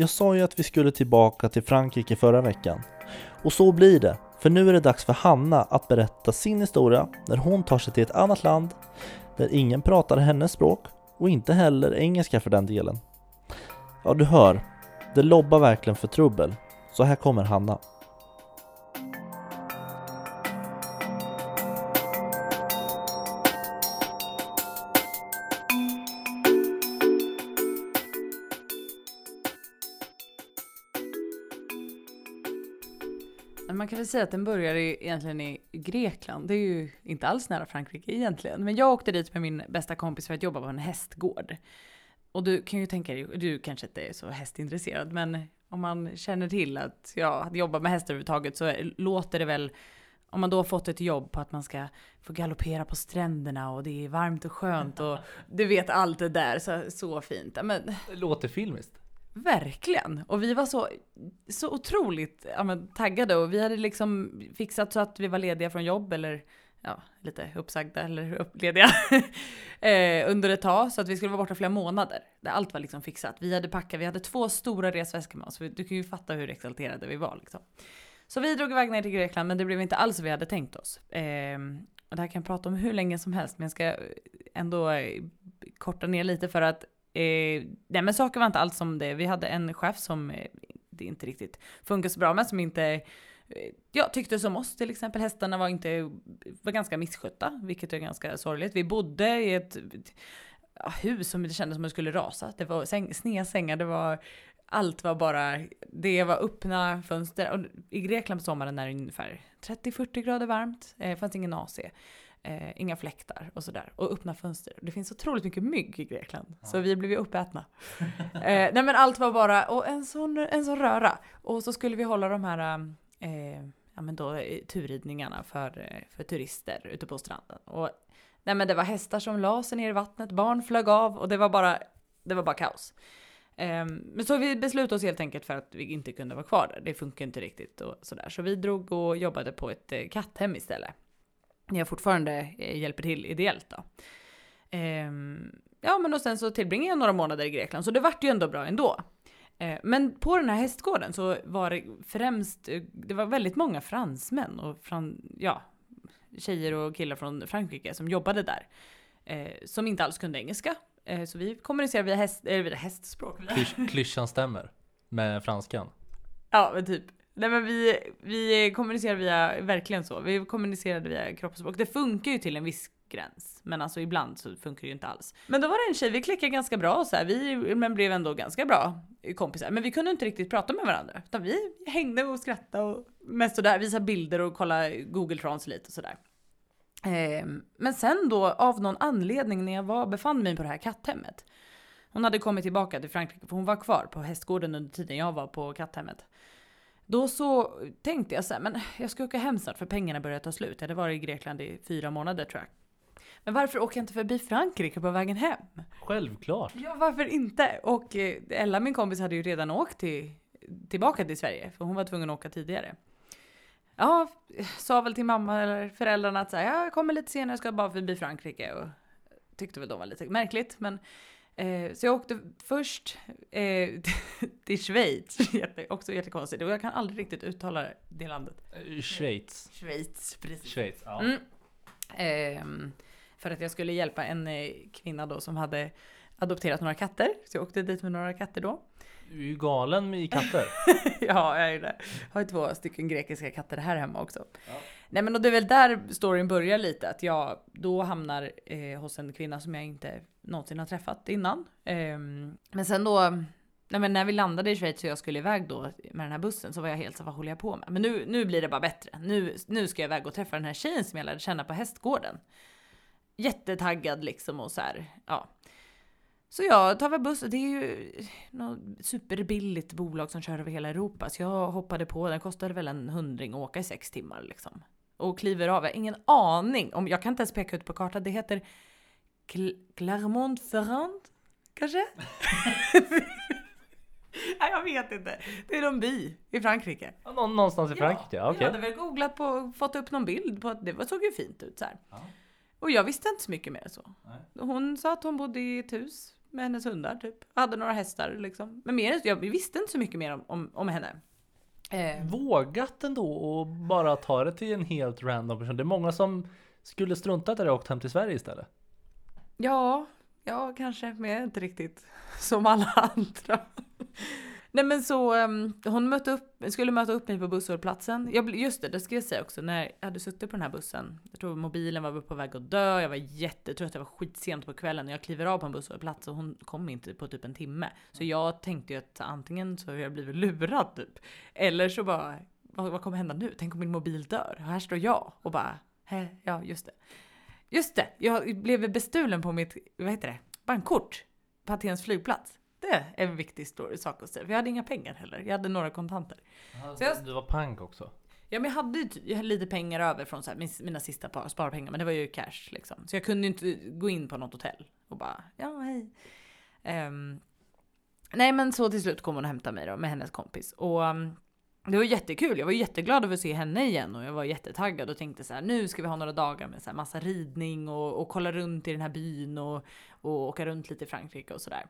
Jag sa ju att vi skulle tillbaka till Frankrike förra veckan. Och så blir det, för nu är det dags för Hanna att berätta sin historia när hon tar sig till ett annat land där ingen pratar hennes språk och inte heller engelska för den delen. Ja, du hör, det lobbar verkligen för trubbel. Så här kommer Hanna. Man kan väl säga att den börjar i, egentligen i Grekland. Det är ju inte alls nära Frankrike egentligen. Men jag åkte dit med min bästa kompis för att jobba på en hästgård. Och du kan ju tänka dig, du kanske inte är så hästintresserad, men om man känner till att, ja, att jobba med hästar överhuvudtaget så låter det väl om man då har fått ett jobb på att man ska få galoppera på stränderna och det är varmt och skönt och du vet allt det där, så, så fint. Men, det låter filmiskt. Verkligen! Och vi var så, så otroligt ja, men, taggade och vi hade liksom fixat så att vi var lediga från jobb eller ja, lite uppsagda eller upplediga eh, under ett tag så att vi skulle vara borta flera månader. Där allt var liksom fixat. Vi hade packat, vi hade två stora resväskor med oss. Du kan ju fatta hur exalterade vi var liksom. Så vi drog iväg ner till Grekland men det blev inte alls vad vi hade tänkt oss. Eh, och det här kan jag prata om hur länge som helst men jag ska ändå eh, korta ner lite för att Eh, nej men saker var inte alls som det. Vi hade en chef som eh, det inte riktigt funkar så bra med, som inte eh, ja, tyckte som oss till exempel. Hästarna var inte, var ganska misskötta, vilket är ganska sorgligt. Vi bodde i ett ja, hus som det kändes som att det skulle rasa. Det var säng, sneda sängar, det var allt var bara, det var öppna fönster. Och I Grekland på sommaren är det ungefär 30-40 grader varmt. Det eh, fanns ingen AC. Eh, inga fläktar och sådär. Och öppna fönster. Det finns otroligt mycket mygg i Grekland. Ja. Så vi blev ju uppätna. eh, nej men allt var bara, och en sån, en sån röra. Och så skulle vi hålla de här eh, ja, men då, eh, turridningarna för, eh, för turister ute på stranden. Och nej men det var hästar som la sig ner i vattnet, barn flög av och det var bara, det var bara kaos. Um, men så vi beslutade oss helt enkelt för att vi inte kunde vara kvar där. Det funkar inte riktigt och sådär. Så vi drog och jobbade på ett eh, katthem istället jag fortfarande eh, hjälper till ideellt då. Ehm, ja, men och sen så tillbringade jag några månader i Grekland, så det vart ju ändå bra ändå. Ehm, men på den här hästgården så var det främst, eh, det var väldigt många fransmän och fran, ja, tjejer och killar från Frankrike som jobbade där. Eh, som inte alls kunde engelska. Eh, så vi kommunicerade via, häst, via hästspråk. klyschan stämmer med franskan. Ja, men typ. Nej men vi, vi kommunicerar via, verkligen så, vi kommunicerade via kroppsspråk. Det funkar ju till en viss gräns, men alltså ibland så funkar det ju inte alls. Men då var det en tjej, vi klickade ganska bra så här, vi men blev ändå ganska bra kompisar. Men vi kunde inte riktigt prata med varandra, utan vi hängde och skrattade och mest sådär, visade bilder och kollade Google Translate och sådär. Ehm, men sen då av någon anledning när jag var, befann mig på det här katthemmet. Hon hade kommit tillbaka till Frankrike för hon var kvar på hästgården under tiden jag var på katthemmet. Då så tänkte jag så här, men jag ska åka hem snart för pengarna börjar ta slut. Jag hade varit i Grekland i fyra månader tror jag. Men varför åker jag inte förbi Frankrike på vägen hem? Självklart. Ja, varför inte? Och eh, Ella, min kompis, hade ju redan åkt till, tillbaka till Sverige, för hon var tvungen att åka tidigare. Ja, sa väl till mamma eller föräldrarna att så här, jag kommer lite senare, ska bara förbi Frankrike. Och tyckte väl de var lite märkligt, men Eh, så jag åkte först eh, till Schweiz, Jätte, också jättekonstigt. Och jag kan aldrig riktigt uttala det landet. Eh, Schweiz. Schweiz, precis. Schweiz, ja. Mm. Eh, för att jag skulle hjälpa en eh, kvinna då som hade adopterat några katter. Så jag åkte dit med några katter då. Du är ju galen med katter. ja, jag är det. Jag har två stycken grekiska katter här hemma också. Ja. Nej men och det är väl där storyn börjar lite, att jag då hamnar eh, hos en kvinna som jag inte någonsin har träffat innan. Eh, men sen då, nej men när vi landade i Schweiz och jag skulle iväg då med den här bussen så var jag helt så vad håller jag på med? Men nu, nu blir det bara bättre. Nu, nu ska jag iväg och träffa den här tjejen som jag lärde känna på hästgården. Jättetaggad liksom och så här, ja. Så jag tar väl buss, det är ju något superbilligt bolag som kör över hela Europa. Så jag hoppade på, den kostade väl en hundring att åka i sex timmar liksom och kliver av. Jag har ingen aning om, jag kan inte ens peka ut på kartan. Det heter Clermont-Ferrand kanske? Nej, jag vet inte. Det är någon by i Frankrike. Ja, någonstans i Frankrike, ja. Okay. Jag hade väl googlat på, fått upp någon bild på att det såg ju fint ut så. Ja. Och jag visste inte så mycket mer så. Nej. Hon sa att hon bodde i ett hus med hennes hundar typ. Hade några hästar liksom. Men mer, jag visste inte så mycket mer om, om, om henne. Eh, Vågat ändå och bara ta det till en helt random person. Det är många som skulle strunta där och åkt hem till Sverige istället. ja, ja kanske, men jag är inte riktigt som alla andra. Nej men så, ehm, hon mötte upp, skulle möta upp mig på busshållplatsen. Jag, just det, det ska jag säga också, när jag hade suttit på den här bussen, jag tror mobilen var på väg att dö, jag var jättetrött, jag var skitsent på kvällen, jag kliver av på en busshållplats och hon kom inte på typ en timme. Så jag tänkte ju att antingen så har jag blivit lurad typ, eller så bara, vad, vad kommer hända nu? Tänk om min mobil dör? Och här står jag och bara, hä, ja just det. Just det, jag blev bestulen på mitt, vad heter det, bankkort på Atens flygplats. Är en viktig story, sak att säga, för jag hade inga pengar heller. Jag hade några kontanter. Så jag- Du var pank också. Ja, men jag hade ju ty- jag hade lite pengar över från så här, min, mina sista par, sparpengar, men det var ju cash liksom. Så jag kunde inte gå in på något hotell och bara, ja hej. Ehm, nej, men så till slut kom hon och hämtade mig då med hennes kompis och um, det var jättekul. Jag var jätteglad över att se henne igen och jag var jättetaggad och tänkte så här, nu ska vi ha några dagar med så här massa ridning och, och kolla runt i den här byn och, och åka runt lite i Frankrike och sådär. Eh,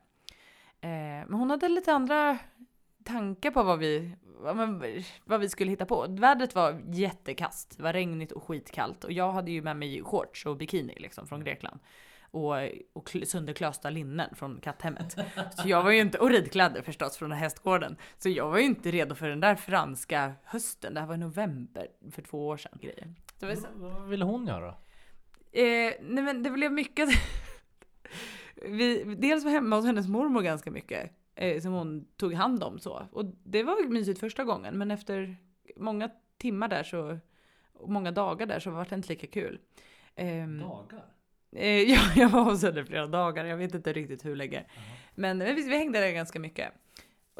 men hon hade lite andra tankar på vad vi, vad, vi skulle hitta på. Vädret var jättekast, det var regnigt och skitkallt och jag hade ju med mig shorts och bikini liksom från Grekland. Och, och kl- sönderklösta linnen från katthemmet. Så jag var ju inte, och ridkläder förstås från hästgården. Så jag var ju inte redo för den där franska hösten. Det här var i november för två år sedan. Var så, Vad ville hon göra? Eh, nej men det blev mycket. vi, dels var hemma hos hennes mormor ganska mycket. Eh, som hon tog hand om så. Och det var mysigt första gången. Men efter många timmar där så. Och många dagar där så var det inte lika kul. Ehm, Dagar? Eh, ja, jag var hos henne flera dagar. Jag vet inte riktigt hur länge. Men, men vi, vi hängde där ganska mycket.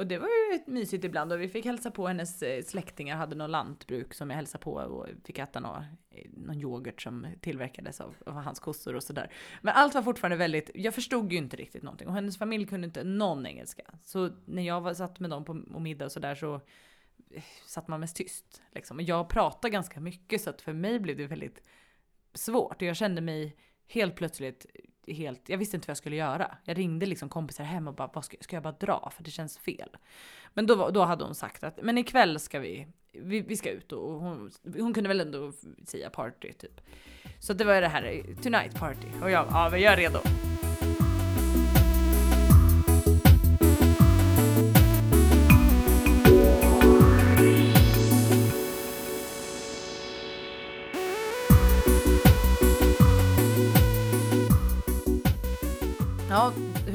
Och det var ju mysigt ibland och vi fick hälsa på hennes eh, släktingar, hade något lantbruk som jag hälsade på och fick äta någon, eh, någon yoghurt som tillverkades av, av hans kossor och sådär. Men allt var fortfarande väldigt, jag förstod ju inte riktigt någonting och hennes familj kunde inte någon engelska. Så när jag var, satt med dem på, på middag och sådär så eh, satt man mest tyst. Liksom. Och jag pratade ganska mycket så att för mig blev det väldigt svårt och jag kände mig helt plötsligt helt, jag visste inte vad jag skulle göra. Jag ringde liksom kompisar hem och bara, vad ska, ska jag bara dra? För det känns fel. Men då, då hade hon sagt att, men ikväll ska vi, vi, vi ska ut och hon, hon kunde väl ändå säga party typ. Så det var det här, tonight party. Och jag, ja men jag är redo.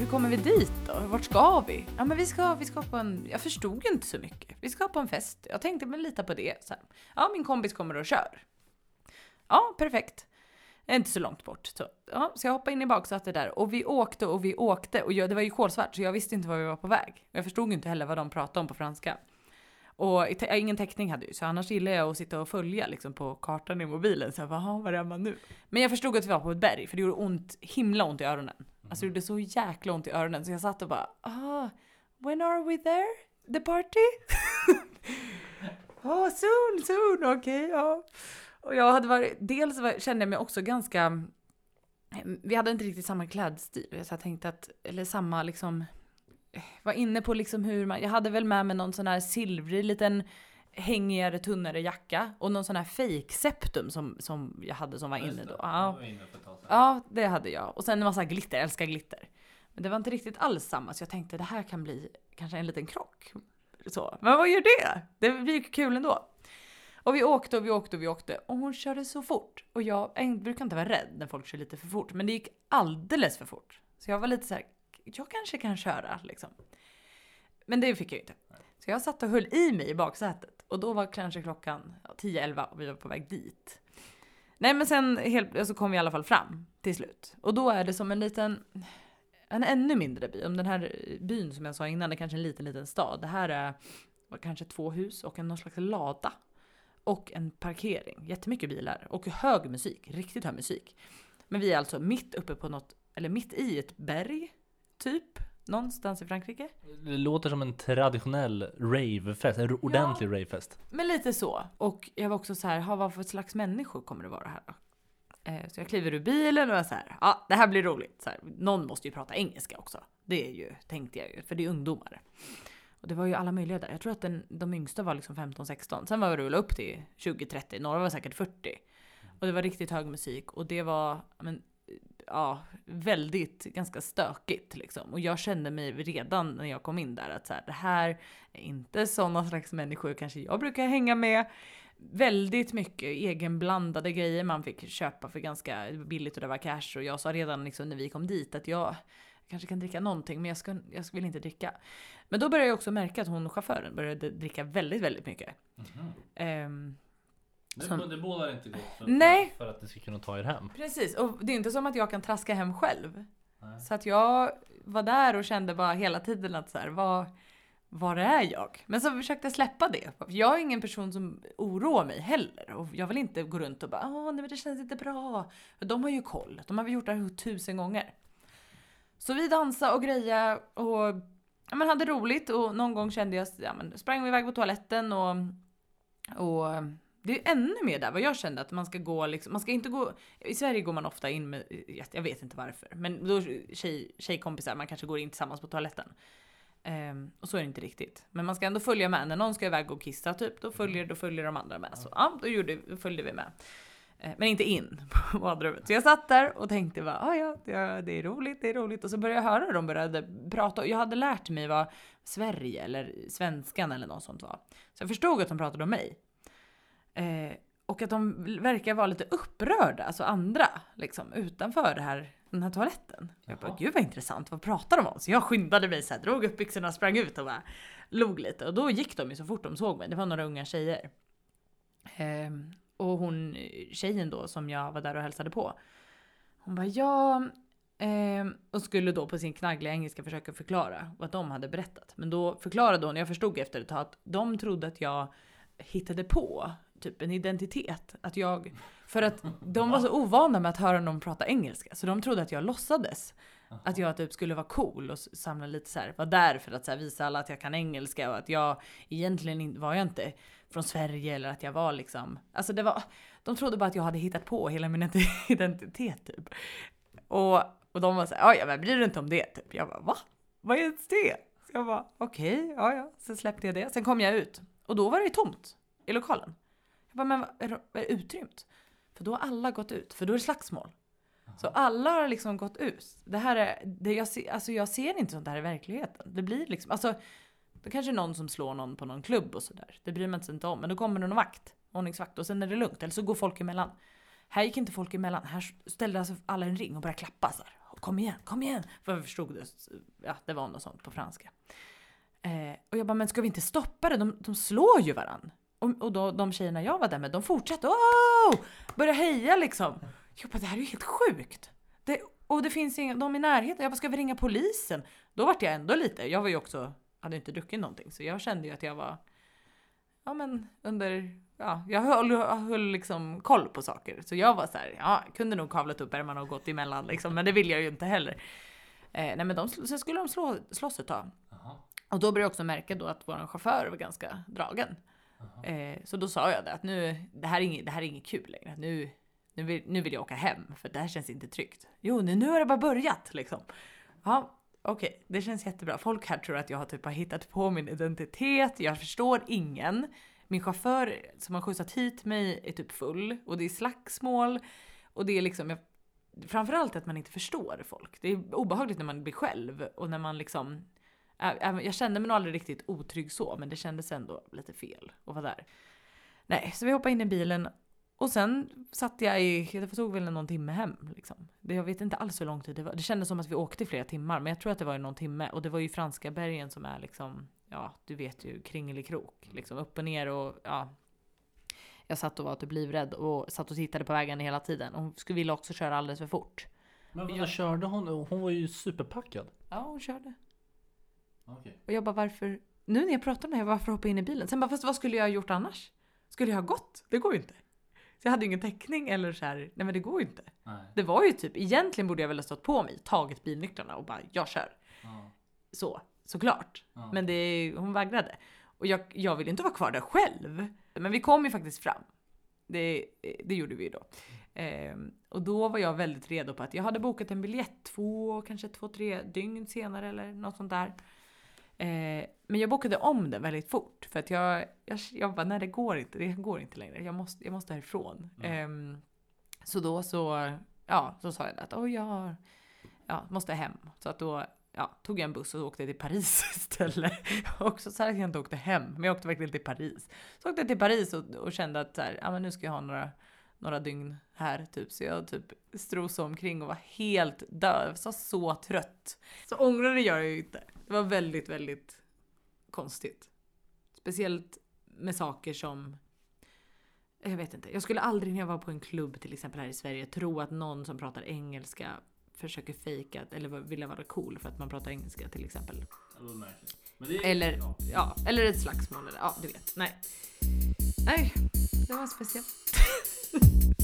Hur kommer vi dit då? Vart ska vi? Ja, men vi ska, vi ska på en... Jag förstod ju inte så mycket. Vi ska på en fest. Jag tänkte men lita på det. Så här. Ja, min kompis kommer och kör. Ja, perfekt. Det är inte så långt bort. Så, ja, så jag hoppade in i baksätet där och vi åkte och vi åkte och jag, det var ju kolsvart så jag visste inte var vi var på väg. Jag förstod inte heller vad de pratade om på franska. Och ingen täckning hade ju, så annars gillar jag att sitta och följa liksom på kartan i mobilen. Så jag bara, "Jaha, var är man nu? Men jag förstod att vi var på ett berg, för det gjorde ont, himla ont i öronen. Alltså det gjorde så jäkla ont i öronen, så jag satt och bara, ah, when are we there? The party? oh, soon, soon, okej, ja. Och jag hade varit, dels var, kände jag mig också ganska, vi hade inte riktigt samma klädstil. Så jag tänkte att, eller samma liksom, var inne på liksom hur man, jag hade väl med mig någon sån här silvrig liten hängigare, tunnare jacka och någon sån här fake septum som, som jag hade som var inne då. Ja ja, det hade jag. Och sen en massa glitter, jag älskar glitter. Men det var inte riktigt alls samma, så jag tänkte det här kan bli kanske en liten krock. Så. Men vad gör det? Det blir ju kul ändå. Och vi åkte och vi åkte och vi åkte och hon körde så fort. Och jag, jag brukar inte vara rädd när folk kör lite för fort, men det gick alldeles för fort. Så jag var lite så här, jag kanske kan köra liksom. Men det fick jag ju inte. Så jag satt och höll i mig i baksätet och då var kanske klockan 10-11 och vi var på väg dit. Nej men sen helt, så kom vi i alla fall fram till slut. Och då är det som en liten, en ännu mindre by. Om den här byn som jag sa innan är kanske en liten, liten stad. Det här är var kanske två hus och en någon slags lada. Och en parkering, jättemycket bilar och hög musik, riktigt hög musik. Men vi är alltså mitt uppe på något, eller mitt i ett berg, typ, någonstans i Frankrike. Det låter som en traditionell ravefest, en ordentlig ravefest. Men lite så. Och jag var också så här, "Ha, vad för slags människor kommer det vara här då? Eh, Så jag kliver ur bilen och är så här, ja det här blir roligt. Så här, någon måste ju prata engelska också. Det är ju, tänkte jag ju, för det är ungdomar. Och det var ju alla möjliga där. Jag tror att den, de yngsta var liksom 15-16. Sen var det rulla upp till 20-30, några var säkert 40. Och det var riktigt hög musik och det var, men, ja, väldigt, ganska stökigt liksom. Och jag kände mig redan när jag kom in där att så här, det här är inte sådana slags människor kanske jag brukar hänga med. Väldigt mycket egenblandade grejer man fick köpa för ganska billigt och det var cash. Och jag sa redan liksom när vi kom dit att jag kanske kan dricka någonting men jag, ska, jag vill inte dricka. Men då började jag också märka att hon chauffören började dricka väldigt, väldigt mycket. Ehm, Det, Som- det bådar inte gott för, Nej. för att det ska kunna ta er hem. Precis, och det är inte som att jag kan traska hem själv. Nej. Så att jag var där och kände bara hela tiden att så här, vad, var är jag? Men så försökte jag släppa det. Jag är ingen person som oroar mig heller. Och jag vill inte gå runt och bara, åh nej men det känns inte bra. För de har ju koll. De har väl gjort det här tusen gånger. Så vi dansade och grejade och ja, men hade roligt och någon gång kände jag, ja men sprang vi iväg på toaletten och, och det är ännu mer där vad jag kände att man ska gå liksom, man ska inte gå, i Sverige går man ofta in med, jag vet inte varför, men då tjej, tjejkompisar, man kanske går in tillsammans på toaletten. Ehm, och så är det inte riktigt. Men man ska ändå följa med. När någon ska iväg och kissa typ, då följer, då följer de andra med. Så ja, då, gjorde, då följde vi med. Eh, Men inte in på badrummet. Så jag satt där och tänkte bara, ah, ja, det är roligt, det är roligt. Och så började jag höra dem började prata. Jag hade lärt mig vad Sverige eller svenskan eller något sånt var. Så jag förstod att de pratade om mig. Eh, och att de verkar vara lite upprörda, alltså andra, liksom utanför det här, den här toaletten. Jag bara, gud vad intressant, vad pratar de om? Så jag skyndade mig så här, drog upp byxorna, sprang ut och bara log lite. Och då gick de ju så fort de såg mig. Det var några unga tjejer. Ehm, och hon, tjejen då som jag var där och hälsade på. Hon bara ja. ehm, och skulle då på sin knaggliga engelska försöka förklara vad de hade berättat. Men då förklarade hon, jag förstod efter ett tag att de trodde att jag hittade på typ en identitet. Att jag, för att de var så ovana med att höra någon prata engelska. Så de trodde att jag låtsades. Att jag typ skulle vara cool och samla lite så här, var där för att här, visa alla att jag kan engelska och att jag egentligen inte, var jag inte från Sverige eller att jag var liksom, alltså det var, de trodde bara att jag hade hittat på hela min identitet typ. Och, och de var så här, ja men bryr du inte om det typ? Jag bara, va? Vad är ens det? Så jag bara, okej, ja ja. Sen släppte jag det. Sen kom jag ut och då var det tomt i lokalen. Jag bara, men är det, utrymt? För då har alla gått ut, för då är det slagsmål. Så alla har liksom gått ut. Det här är, det jag, ser, alltså jag ser inte sånt här i verkligheten. Det blir liksom, alltså då kanske någon som slår någon på någon klubb och sådär. Det bryr man sig inte om. Men då kommer det någon vakt, ordningsvakt och sen är det lugnt. Eller så går folk emellan. Här gick inte folk emellan. Här ställde alltså alla en ring och började klappa så här. Kom igen, kom igen. För jag förstod det. Ja, det var något sånt på franska. Eh, och jag bara, men ska vi inte stoppa det? De, de slår ju varann. Och, och då, de tjejerna jag var där med, de fortsatte. Oh! Börja heja liksom. Jag bara, det här är ju helt sjukt. Det, och det finns inga, de i närheten. Jag bara, ska vi ringa polisen? Då vart jag ändå lite, jag var ju också, hade inte druckit någonting. Så jag kände ju att jag var, ja men under, ja, jag höll, höll liksom koll på saker. Så jag var så här, ja, kunde nog kavlat upp ärmarna och gått emellan liksom. Men det vill jag ju inte heller. Eh, nej men de, sen skulle de slå, slåss ett tag. Jaha. Och då började jag också märka då att vår chaufför var ganska dragen. Eh, så då sa jag det att nu, det här är inget, det här är inget kul längre. Nu, nu, vill, nu vill jag åka hem för det här känns inte tryggt. Jo, nu, nu har det bara börjat liksom. Ja, okej, det känns jättebra. Folk här tror att jag har typ har hittat på min identitet. Jag förstår ingen. Min chaufför som har skjutsat hit mig är typ full och det är slagsmål och det är liksom jag, framförallt att man inte förstår folk. Det är obehagligt när man blir själv och när man liksom jag kände mig nog aldrig riktigt otrygg så, men det kändes ändå lite fel att vara där. Nej, så vi hoppade in i bilen och sen satt jag i, det tog väl någon timme hem liksom. Jag vet inte alls hur lång tid det var. Det kändes som att vi åkte i flera timmar, men jag tror att det var någon timme och det var ju franska bergen som är liksom, ja, du vet ju kringelikrok, liksom upp och ner och ja. Jag satt och var typ livrädd och satt och tittade på vägen hela tiden. Hon skulle vilja också köra alldeles för fort. Men vad Jag- körde hon? Hon var ju superpackad. Ja, hon körde. Okej. Och jag bara varför? Nu när jag pratar med henne, varför hoppa in i bilen? Sen bara fast vad skulle jag ha gjort annars? Skulle jag ha gått? Det går ju inte. Så jag hade ju ingen täckning eller så här. Nej men det går ju inte. Nej. Det var ju typ, egentligen borde jag väl ha stått på mig, tagit bilnycklarna och bara jag kör. Ja. Så, såklart. Ja. Men det, hon vägrade. Och jag, jag ville inte vara kvar där själv. Men vi kom ju faktiskt fram. Det, det gjorde vi då. Eh, och då var jag väldigt redo på att jag hade bokat en biljett två, kanske två, tre dygn senare eller något sånt där. Eh, men jag bokade om det väldigt fort för att jag, jag, jag bara, nej det går inte, det går inte längre. Jag måste, jag måste härifrån. Mm. Eh, så då så, ja, så sa jag att oh, jag har, ja, måste hem. Så att då ja, tog jag en buss och åkte till Paris istället. Också så här att jag inte åkte hem, men jag åkte verkligen till Paris. Så åkte jag till Paris och, och kände att så här, ja, men nu ska jag ha några, några dygn här typ. Så jag typ strosade omkring och var helt. Jag var så trött. Så ångrade gör jag ju inte. Det var väldigt, väldigt konstigt. Speciellt med saker som jag vet inte. Jag skulle aldrig när jag var på en klubb till exempel här i Sverige tro att någon som pratar engelska försöker fejka eller vilja vara cool för att man pratar engelska till exempel. Eller, ja, eller ett slagsmål eller ja, du vet. Nej. Nej, det var speciellt.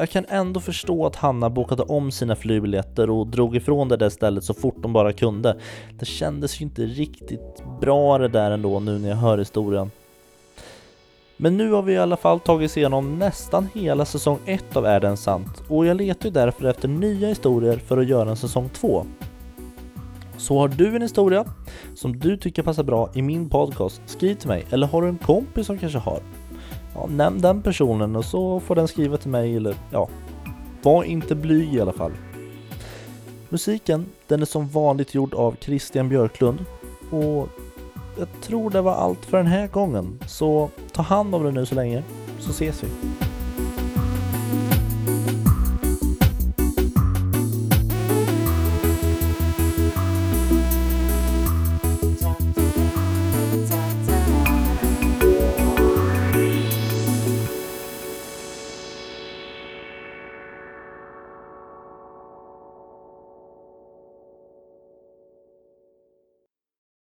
Jag kan ändå förstå att Hanna bokade om sina flygbiljetter och drog ifrån det där stället så fort de bara kunde. Det kändes ju inte riktigt bra det där ändå nu när jag hör historien. Men nu har vi i alla fall tagit oss igenom nästan hela säsong 1 av Är den sant? Och jag letar ju därför efter nya historier för att göra en säsong 2. Så har du en historia som du tycker passar bra i min podcast, skriv till mig. Eller har du en kompis som kanske har? Ja, nämn den personen och så får den skriva till mig eller ja, var inte blyg i alla fall. Musiken, den är som vanligt gjord av Christian Björklund och jag tror det var allt för den här gången. Så ta hand om dig nu så länge, så ses vi.